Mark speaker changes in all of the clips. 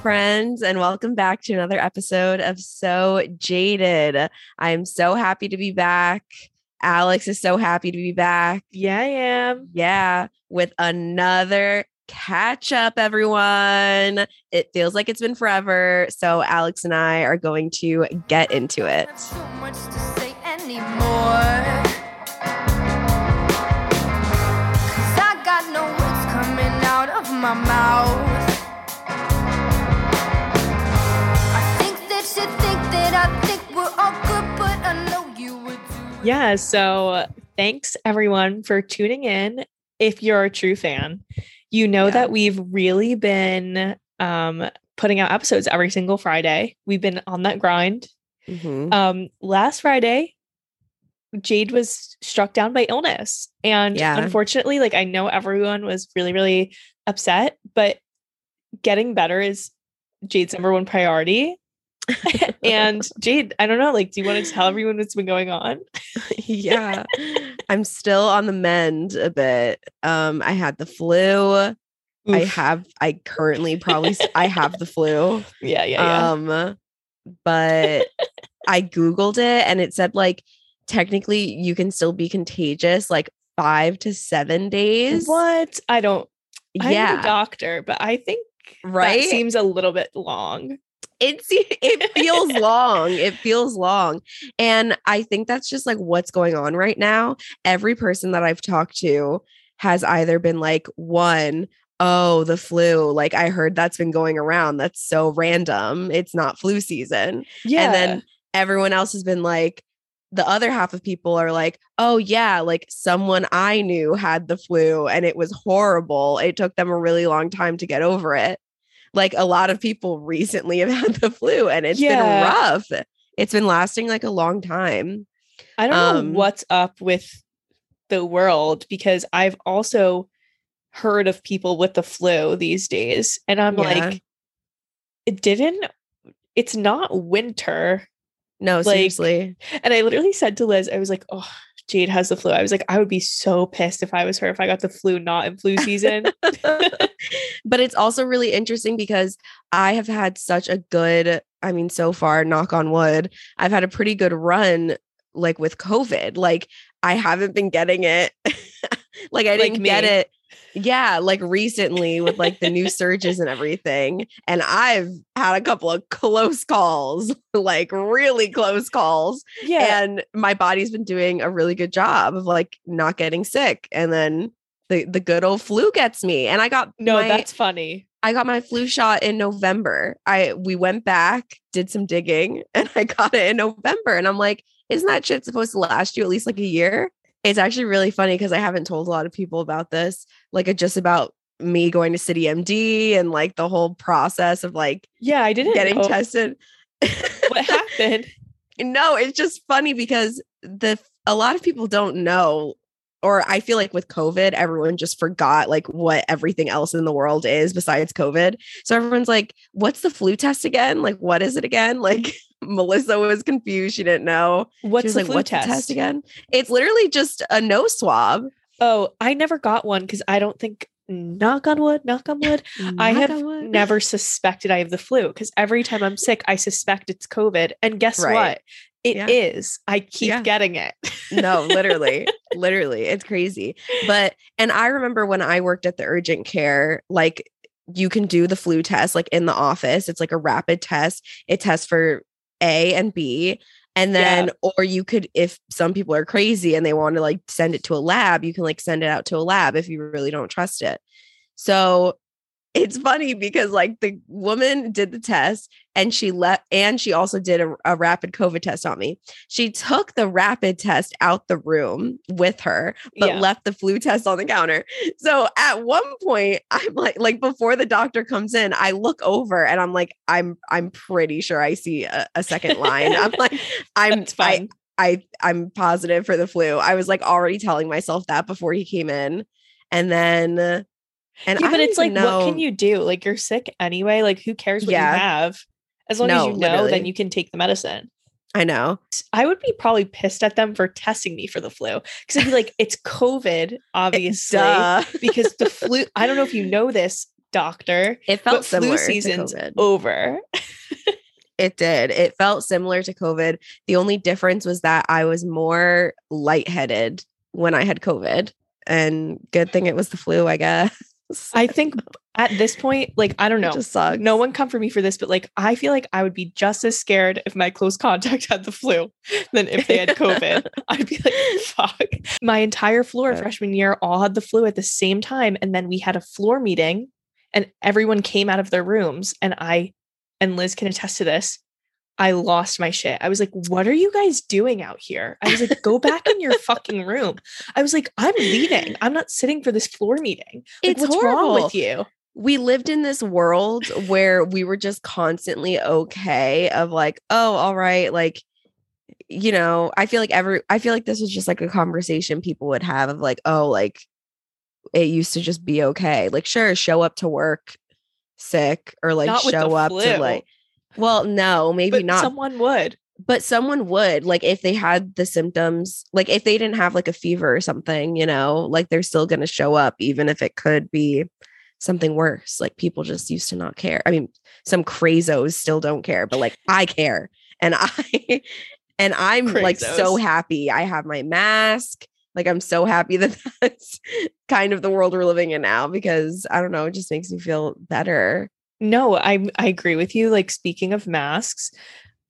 Speaker 1: friends, and welcome back to another episode of So Jaded. I'm so happy to be back. Alex is so happy to be back.
Speaker 2: Yeah, I am.
Speaker 1: Yeah, with another catch up, everyone. It feels like it's been forever. So, Alex and I are going to get into it.
Speaker 3: have so
Speaker 2: Yeah. So thanks everyone for tuning in. If you're a true fan, you know
Speaker 1: Yeah.
Speaker 2: that we've really been um, putting out episodes every single Friday. We've been on that grind.
Speaker 1: Mhm.
Speaker 2: Um, last Friday, Jade was struck down by illness. And
Speaker 1: Yeah.
Speaker 2: unfortunately, like I know everyone was really, really upset, but getting better is Jade's number one priority. and Jade, I don't know, like, do you want to tell everyone what's been going on?
Speaker 1: yeah. I'm still on the mend a bit. Um, I had the flu. I have I currently probably I have the flu.
Speaker 2: yeah, yeah, yeah.
Speaker 1: Um, but I Googled it and it said like technically you can still be contagious like five to seven days.
Speaker 2: what? I don't. I'm a
Speaker 1: Yeah.
Speaker 2: doctor, but I think
Speaker 1: Right?
Speaker 2: that seems a little bit long.
Speaker 1: It se- it feels long. It feels long. And I think that's just like what's going on right now. Every person that I've talked to has either been like, one, oh, the flu. Like I heard that's been going around. That's so random. It's not flu season.
Speaker 2: Yeah.
Speaker 1: And then everyone else has been like, the other half of people are like, oh, yeah, like someone I knew had the flu and it was horrible. It took them a really long time to get over it. Like a lot of people recently have had the flu and it's
Speaker 2: Yeah.
Speaker 1: been rough. It's been lasting like a long time.
Speaker 2: I don't
Speaker 1: um,
Speaker 2: know what's up with the world because I've also heard of people with the flu these days. And I'm
Speaker 1: Yeah.
Speaker 2: like, it didn't, it's not winter.
Speaker 1: No,
Speaker 2: Like,
Speaker 1: seriously.
Speaker 2: And I literally said to Liz, I was like, oh, Jade has the flu. I was like, I would be so pissed if I was her if I got the flu not in flu season.
Speaker 1: but it's also really interesting because I have had such a good, I mean, so far, knock on wood, I've had a pretty good run like with COVID. Like I haven't been getting it. like I
Speaker 2: Like
Speaker 1: didn't get it. Yeah, like recently with like the new surges and everything. And I've had a couple of close calls, like really close calls.
Speaker 2: yeah.
Speaker 1: And my body's been doing a really good job of like not getting sick. And then the, the good old flu gets me. And I got
Speaker 2: no,
Speaker 1: my-
Speaker 2: that's funny.
Speaker 1: I got my flu shot in November. I we went back, did some digging, and I got it in November. And I'm like, isn't that shit supposed to last you at least like a year? It's actually really funny because I haven't told a lot of people about this, like uh, just about me going to City MD and like the whole process of like
Speaker 2: Yeah, I didn't
Speaker 1: getting
Speaker 2: know
Speaker 1: tested.
Speaker 2: what happened.
Speaker 1: no, it's just funny because the a lot of people don't know or I feel like with COVID, everyone just forgot like what everything else in the world is besides COVID. So everyone's like, what's the flu test again? Like, what is it again? Like Melissa was confused. She didn't know.
Speaker 2: What's the
Speaker 1: like,
Speaker 2: flu
Speaker 1: what's
Speaker 2: test?
Speaker 1: the test again? It's literally just a nose swab.
Speaker 2: Oh, I never got one because I don't think knock on wood, knock on wood. I
Speaker 1: Knock
Speaker 2: have
Speaker 1: wood.
Speaker 2: never suspected I have the flu because every time I'm sick, I suspect it's COVID. And guess
Speaker 1: Right.
Speaker 2: what? It is.
Speaker 1: Yeah.
Speaker 2: I keep
Speaker 1: Yeah.
Speaker 2: getting it.
Speaker 1: no, literally, literally, it's crazy. But and I remember when I worked at the urgent care, like you can do the flu test like in the office. It's like a rapid test. It tests for A and B. And
Speaker 2: Yeah.
Speaker 1: then, or you could, if some people are crazy and they want to like send it to a lab, you can like send it out to a lab if you really don't trust it. So it's funny because like the woman did the test and she left and she also did a, a rapid COVID test on me. She took the rapid test out the room with her, but
Speaker 2: Yeah.
Speaker 1: left the flu test on the counter. So at one point, I'm like, like before the doctor comes in, I look over and I'm like, I'm, I'm pretty sure I see a, a second line. I'm like, I'm,
Speaker 2: That's
Speaker 1: I. I, I'm positive for the flu. I was like already telling myself that before he came in, and then, and
Speaker 2: yeah, but it's like,
Speaker 1: even
Speaker 2: what can you do? Like, you're sick anyway. Like, who cares what
Speaker 1: Yeah.
Speaker 2: you have? As long
Speaker 1: No,
Speaker 2: as you know,
Speaker 1: literally.
Speaker 2: then you can take the medicine.
Speaker 1: I know.
Speaker 2: I would be probably pissed at them for testing me for the flu because I'd be like, it's COVID, obviously. Because the flu, I don't know if you know this, doctor.
Speaker 1: It felt
Speaker 2: but flu
Speaker 1: similar
Speaker 2: season's
Speaker 1: to COVID.
Speaker 2: over.
Speaker 1: It did. It felt similar to COVID. The only difference was that I was more lightheaded when I had COVID. And good thing it was the flu, I guess.
Speaker 2: I think at this point, like I don't know. No one come for me for this, but like I feel like I would be just as scared if my close contact had the flu than if they had COVID. I'd be like, fuck. My entire floor freshman year all had the flu at the same time. And then we had a floor meeting and everyone came out of their rooms. And I, and Liz can attest to this, I lost my shit. I was like, what are you guys doing out here? I was like, go back in your fucking room. I was like, I'm leaving. I'm not sitting for this floor meeting. Like,
Speaker 1: It's
Speaker 2: what's wrong with you?
Speaker 1: we lived in this world where we were just constantly okay of like oh all right like you know i feel like every i feel like this was just like a conversation people would have of like oh like it used to just be okay like sure show up to work sick or like
Speaker 2: Not
Speaker 1: show up
Speaker 2: flu.
Speaker 1: to like well no maybe
Speaker 2: but
Speaker 1: not.
Speaker 2: someone would.
Speaker 1: but someone would like if they had the symptoms like if they didn't have like a fever or something you know like they're still going to show up even if it could be something worse like people just used to not care. I mean some crazos still don't care but like i care and i and i'm like so happy i have my mask like i'm so happy that that's kind of the world we're living in now because i don't know it just makes me feel better
Speaker 2: No, I I agree with you. Like speaking of masks,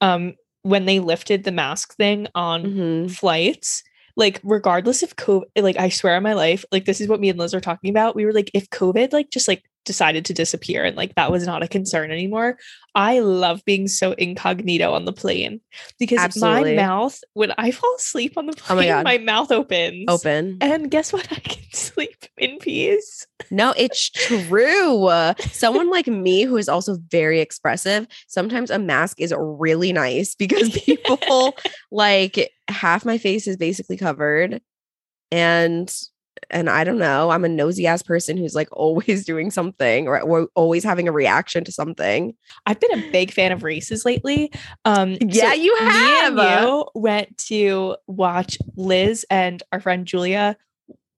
Speaker 2: um, when they lifted the mask thing on
Speaker 1: Mhm.
Speaker 2: flights, like regardless of COVID, like I swear on my life, like this is what me and Liz are talking about. We were like, if COVID like just like decided to disappear and like that was not a concern anymore, I love being so incognito on the plane because
Speaker 1: Absolutely.
Speaker 2: my mouth when I fall asleep on the
Speaker 1: Oh my
Speaker 2: plane, my mouth opens.
Speaker 1: open
Speaker 2: And guess what? I can sleep in peace.
Speaker 1: No, it's true. Someone like me who is also very expressive, sometimes a mask is really nice because people like half my face is basically covered and and I don't know, I'm a nosy ass person who's like always doing something or, or always having a reaction to something.
Speaker 2: I've been a big fan of races lately. Um,
Speaker 1: Yeah, you have.
Speaker 2: Me and you went to watch Liz and our friend Julia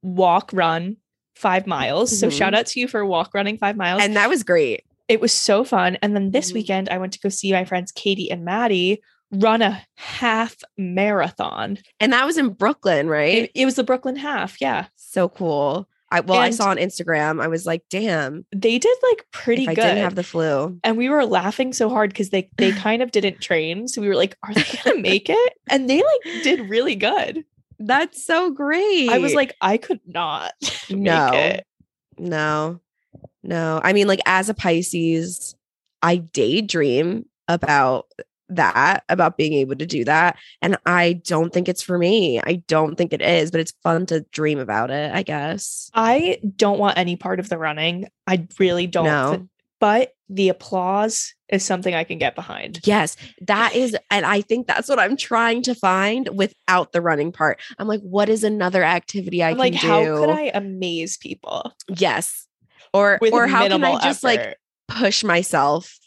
Speaker 2: walk run five miles. So
Speaker 1: Mhm.
Speaker 2: shout out to you for walk running five miles.
Speaker 1: And that was great.
Speaker 2: it was so fun. And then this
Speaker 1: Mhm.
Speaker 2: weekend, I went to go see my friends Katie and Maddie run a half marathon.
Speaker 1: And that was in Brooklyn, right?
Speaker 2: It, it was the Brooklyn half. Yeah.
Speaker 1: so cool. I well, I saw on Instagram. I was like, damn,
Speaker 2: They did like pretty
Speaker 1: if I
Speaker 2: good.
Speaker 1: didn't have the flu.
Speaker 2: and we were laughing so hard because they they kind of didn't train. So we were like, are they gonna make it? And they like did really good.
Speaker 1: That's so great.
Speaker 2: I was like, I could not make
Speaker 1: No.
Speaker 2: it.
Speaker 1: No, no. I mean, like as a Pisces, I daydream about that, about being able to do that. And I don't think it's for me. I don't think it is, but it's fun to dream about it, I guess.
Speaker 2: I don't want any part of the running. I really don't.
Speaker 1: No.
Speaker 2: th- But the applause is something I can get behind.
Speaker 1: Yes, that is. And I think that's what I'm trying to find without the running part. I'm like, what is another activity I
Speaker 2: I'm
Speaker 1: can
Speaker 2: like,
Speaker 1: do?
Speaker 2: how could I amaze people
Speaker 1: Yes. Or,
Speaker 2: with
Speaker 1: or how can I just like push myself,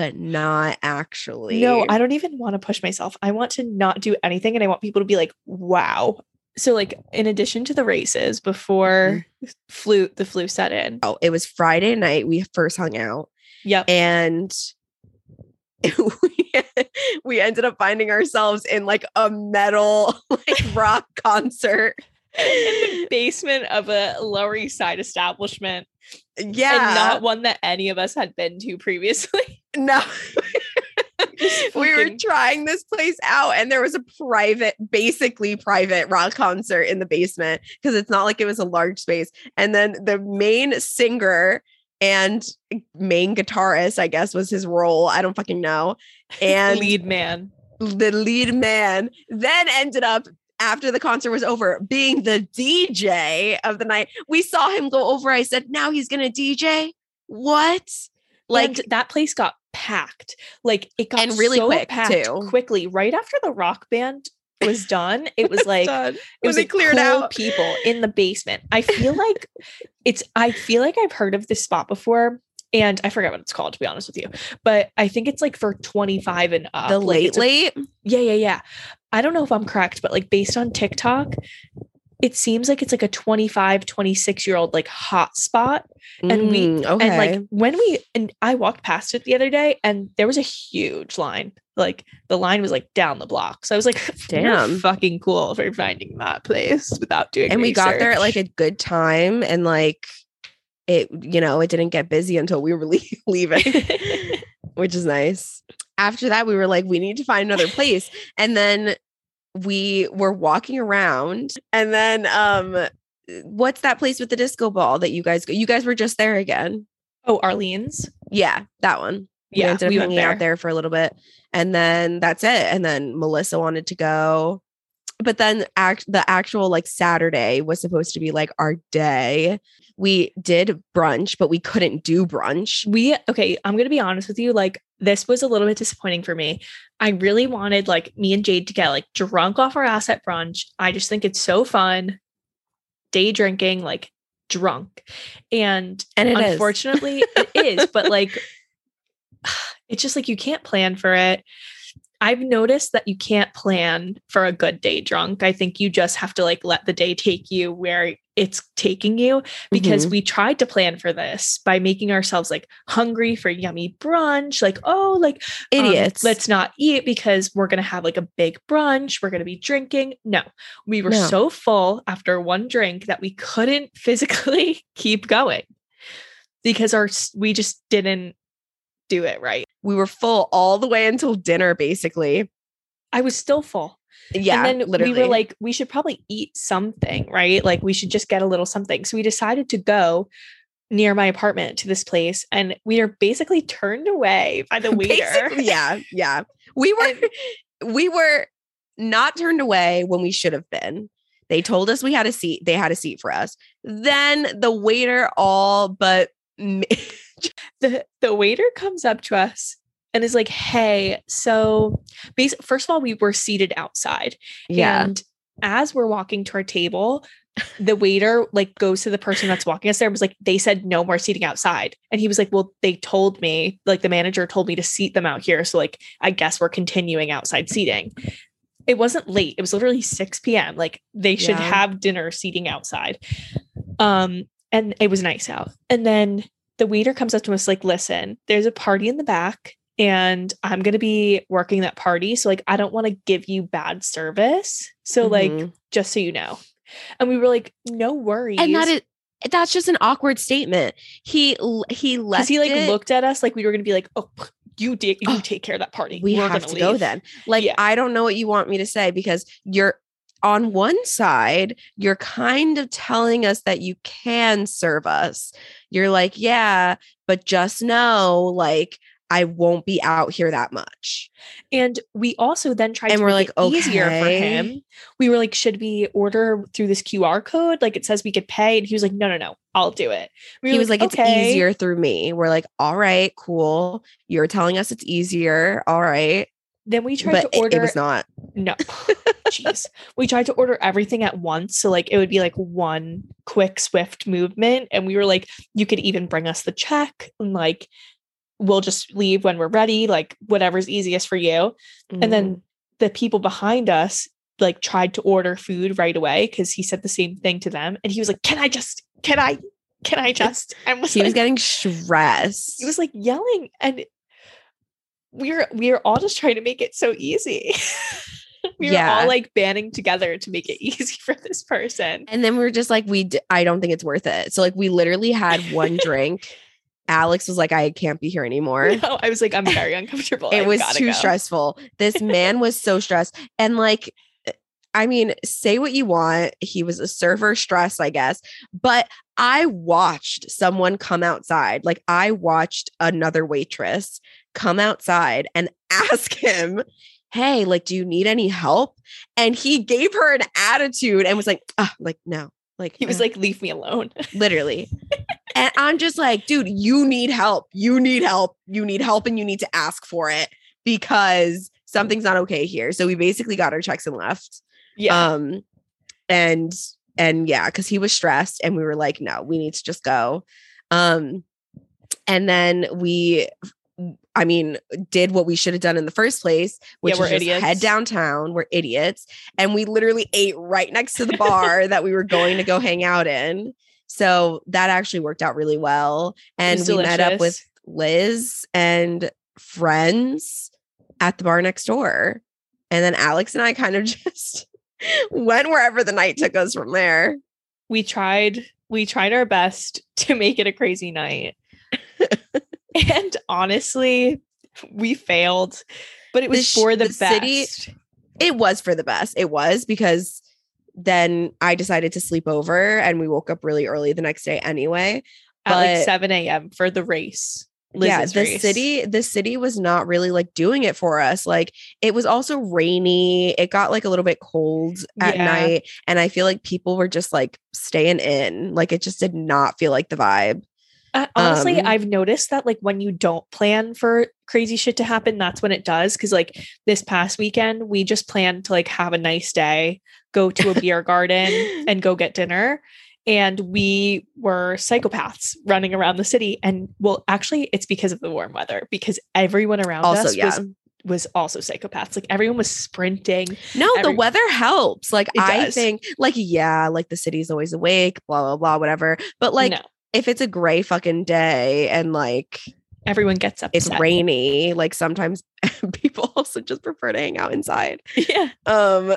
Speaker 1: but not actually?
Speaker 2: No, I don't even want to push myself. I want to not do anything and I want people to be like, wow. So like in addition to the races before
Speaker 1: Mm-hmm.
Speaker 2: flu the flu set in.
Speaker 1: Oh, it was Friday night. We first hung out.
Speaker 2: Yep.
Speaker 1: and we, we ended up finding ourselves in like a metal like rock concert.
Speaker 2: In the basement of a Lower East Side establishment.
Speaker 1: Yeah.
Speaker 2: And not one that any of us had been to previously.
Speaker 1: no. We were trying this place out and there was a private basically private rock concert in the basement because it's not like it was a large space and then the main singer and main guitarist i guess was his role i don't fucking know and
Speaker 2: lead man.
Speaker 1: the lead man then ended up after the concert was over being the DJ of the night. We saw him go over. I said, now he's going to DJ. What? Like,
Speaker 2: Like that place got packed. Like it got
Speaker 1: And really
Speaker 2: so
Speaker 1: quick,
Speaker 2: packed
Speaker 1: too.
Speaker 2: quickly. Right after the rock band was done, it was like it was like
Speaker 1: cleared
Speaker 2: cool
Speaker 1: out.
Speaker 2: people in the basement. I feel like it's I feel like I've heard of this spot before. And I forget what it's called to be honest with you, but I think it's like for 25 and up.
Speaker 1: the
Speaker 2: Like,
Speaker 1: late,
Speaker 2: a- Yeah, yeah, yeah. I don't know if I'm correct, but like based on TikTok, it seems like it's like a 25, 26 year old like hot spot. And we-
Speaker 1: Mm, okay.
Speaker 2: And like when we and I walked past it the other day and there was a huge line. Like the line was like down the block. So I was like,
Speaker 1: Damn.
Speaker 2: Damn, fucking cool for finding that place without doing
Speaker 1: and we got there at like a good time and like it you know it didn't get busy until we were le- leaving which is nice. After that we were like we need to find another place. And then we were walking around and then um what's that place with the disco ball that you guys go you guys were just there again?
Speaker 2: Oh, Arlene's.
Speaker 1: yeah that one. We
Speaker 2: Yeah,
Speaker 1: ended up
Speaker 2: we
Speaker 1: hanging
Speaker 2: there.
Speaker 1: out there for a little bit and then that's it and then melissa wanted to go but then act the actual like saturday was supposed to be like our day. We did brunch but we couldn't do brunch.
Speaker 2: We okay i'm gonna be honest with you like this was a little bit disappointing for me. I really wanted like me and jade to get like drunk off our ass at brunch. I just think it's so fun. Day drinking like drunk. And
Speaker 1: And it is.
Speaker 2: unfortunately it is but like it's just like you can't plan for it I've noticed that you can't plan for a good day drunk. I think you just have to like let the day take you where it's taking you because
Speaker 1: Mhm.
Speaker 2: we tried to plan for this by making ourselves like hungry for yummy brunch like oh like um,
Speaker 1: idiots
Speaker 2: let's not eat because we're going to have like a big brunch we're going to be drinking no we were
Speaker 1: No.
Speaker 2: so full after one drink that we couldn't physically keep going because our we just didn't do it right.
Speaker 1: We were full all the way until dinner basically.
Speaker 2: I was still full.
Speaker 1: Yeah
Speaker 2: and then
Speaker 1: literally
Speaker 2: we were like, we should probably eat something, right? Like we should just get a little something. So we decided to go near my apartment to this place, and we are basically turned away by the waiter.
Speaker 1: Basically, yeah yeah. We were we were not turned away when we should have been. They told us we had a seat they had a seat for us. Then the waiter all but
Speaker 2: the the waiter comes up to us and is like, "Hey, so bas- first of all, we were seated outside,
Speaker 1: yeah
Speaker 2: and as we're walking to our table." The waiter like goes to the person that's walking us there and was like, they said no more seating outside. And he was like, Well, they told me, like the manager told me to seat them out here. So like I guess we're continuing outside seating. It wasn't late. It was literally 6 p.m. Like they should
Speaker 1: Yeah.
Speaker 2: have dinner seating outside. Um, and it was nice out. And then the waiter comes up to us like, listen, there's a party in the back and I'm going to be working that party. So like, I don't want to give you bad service. So like,
Speaker 1: Mhm.
Speaker 2: just so you know. And we were like, no worries.
Speaker 1: and that is that's just an awkward statement He, he left
Speaker 2: he like
Speaker 1: it-
Speaker 2: looked at us like we were going to be like, oh, you did, you
Speaker 1: Oh,
Speaker 2: take care of that party.
Speaker 1: we
Speaker 2: We're
Speaker 1: have to go then like
Speaker 2: Yeah.
Speaker 1: i don't know what you want me to say because you're on one side you're kind of telling us that you can serve us you're like yeah but just know like i won't be out here that much
Speaker 2: And we also then tried
Speaker 1: And
Speaker 2: to
Speaker 1: we're
Speaker 2: make
Speaker 1: like,
Speaker 2: it easier for
Speaker 1: okay.
Speaker 2: him. We were like, should we order through this QR code? Like it says we could pay. And he was like, no, no, no, I'll do it. We
Speaker 1: he was like,
Speaker 2: "Okay."
Speaker 1: it's easier through me we're like all right cool you're telling us it's easier all right
Speaker 2: Then we tried
Speaker 1: but
Speaker 2: to order
Speaker 1: it was not
Speaker 2: No. Jeez. We tried to order everything at once. So like it would be like one quick, swift movement. And we were like, you could even bring us the check and like we'll just leave when we're ready, like whatever's easiest for you. And
Speaker 1: Mm-hmm.
Speaker 2: then the people behind us like tried to order food right away because he said the same thing to them. And he was like, Can I just can I can I just I was
Speaker 1: he was getting stressed
Speaker 2: he was like yelling and we're we're all just trying to make it so easy. we were
Speaker 1: Yeah.
Speaker 2: all like banding together to make it easy for this person.
Speaker 1: And then we are just like, we, d- I don't think it's worth it. So like, we literally had one drink. Alex was like, I can't be here anymore.
Speaker 2: No, I was like, I'm very uncomfortable.
Speaker 1: it
Speaker 2: I
Speaker 1: was too
Speaker 2: go.
Speaker 1: stressful. This man was so stressed. And like, eh, I mean, say what you want. He was a server stress, I guess. But I watched someone come outside. Like, I watched another waitress come outside and ask him, Hey, like, do you need any help? And he gave her an attitude and was like, ah, like, no. Like,
Speaker 2: He was
Speaker 1: uh,
Speaker 2: like, leave me alone.
Speaker 1: literally. and I'm just like, dude, you need help. You need help. You need help and you need to ask for it because something's not okay here. So we basically got our checks and left.
Speaker 2: Yeah.
Speaker 1: Um and and yeah, because he was stressed and we were like, no, we need to just go. Um and then we I mean, did what we should have done in the first place, which
Speaker 2: we're
Speaker 1: was just head downtown. We're idiots. And we literally ate right next to the bar that we were going to go hang out in. So that actually worked out really well. And we met up with. Liz and friends at the bar next door. And then Alex and I kind of just went wherever the night took us from there.
Speaker 2: we tried we tried our best to make it a crazy night and honestly we failed but it
Speaker 1: The
Speaker 2: was
Speaker 1: sh-
Speaker 2: for the,
Speaker 1: the city-
Speaker 2: best
Speaker 1: It was for the best. It was because then I decided to sleep over and we woke up really early the next day anyway.
Speaker 2: at like 7 a.m for the race
Speaker 1: yeah, the
Speaker 2: race.
Speaker 1: city, the city was not really like doing it for us. Like it was also rainy. It got like a little bit cold at
Speaker 2: Yeah.
Speaker 1: night. And I feel like people were just like staying in. Like it just did not feel like the vibe.
Speaker 2: Uh, honestly
Speaker 1: Um,
Speaker 2: i've noticed that like when you don't plan for crazy shit to happen that's when it does because like this past weekend we just planned to like have a nice day go to a beer garden and go get dinner and we were psychopaths running around the city and well actually it's because of the warm weather because everyone around
Speaker 1: Also,
Speaker 2: us
Speaker 1: yeah.
Speaker 2: was was also psychopaths like everyone was sprinting
Speaker 1: No,
Speaker 2: Every-
Speaker 1: the weather helps. Like
Speaker 2: It
Speaker 1: I
Speaker 2: does.
Speaker 1: think, like yeah, like the city's always awake, blah blah blah, whatever. But like
Speaker 2: no
Speaker 1: if it's a gray fucking day and like
Speaker 2: everyone gets upset
Speaker 1: it's rainy, like sometimes people also just prefer to hang out inside.
Speaker 2: yeah
Speaker 1: Um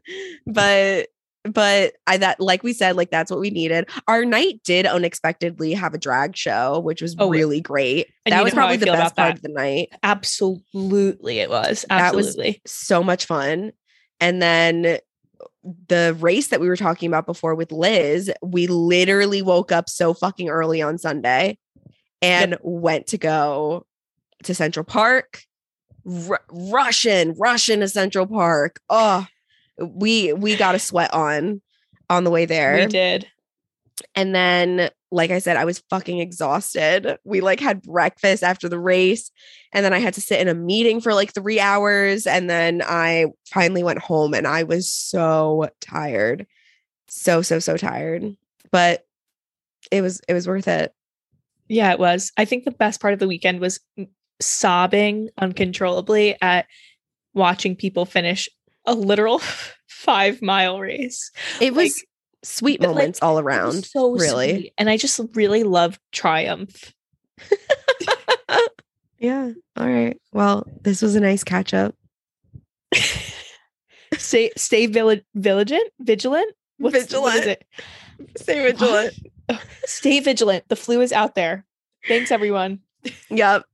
Speaker 1: but but I that like we said, like that's what we needed. Our night did unexpectedly have a drag show, which was
Speaker 2: Oh,
Speaker 1: really great. that was
Speaker 2: know how I
Speaker 1: probably the best part of the night.
Speaker 2: absolutely it was
Speaker 1: That was-
Speaker 2: absolutely
Speaker 1: so much fun. And then the race that we were talking about before with Liz, we literally woke up so fucking early on Sunday and went to go to Central Park. R- rushing, rushing to Central Park. Oh, we we got a sweat on on the way there.
Speaker 2: we did
Speaker 1: And then, like I said, I was fucking exhausted. We like had breakfast after the race, and then I had to sit in a meeting for like three hours. And then I finally went home and I was so tired. So, so, so tired. But it was it was worth it.
Speaker 2: Yeah, it was. I think the best part of the weekend was sobbing uncontrollably at watching people finish a literal five mile race.
Speaker 1: It was
Speaker 2: Like,
Speaker 1: sweet
Speaker 2: but, like,
Speaker 1: moments all around.
Speaker 2: so
Speaker 1: really.
Speaker 2: sweet. And I just really love triumph.
Speaker 1: Yeah. All right. Well, this was a nice catch up.
Speaker 2: stay stay vigilant, vigilant. What's, What is it?
Speaker 1: Stay vigilant.
Speaker 2: Oh, stay vigilant. The flu is out there. Thanks, everyone.
Speaker 1: yep.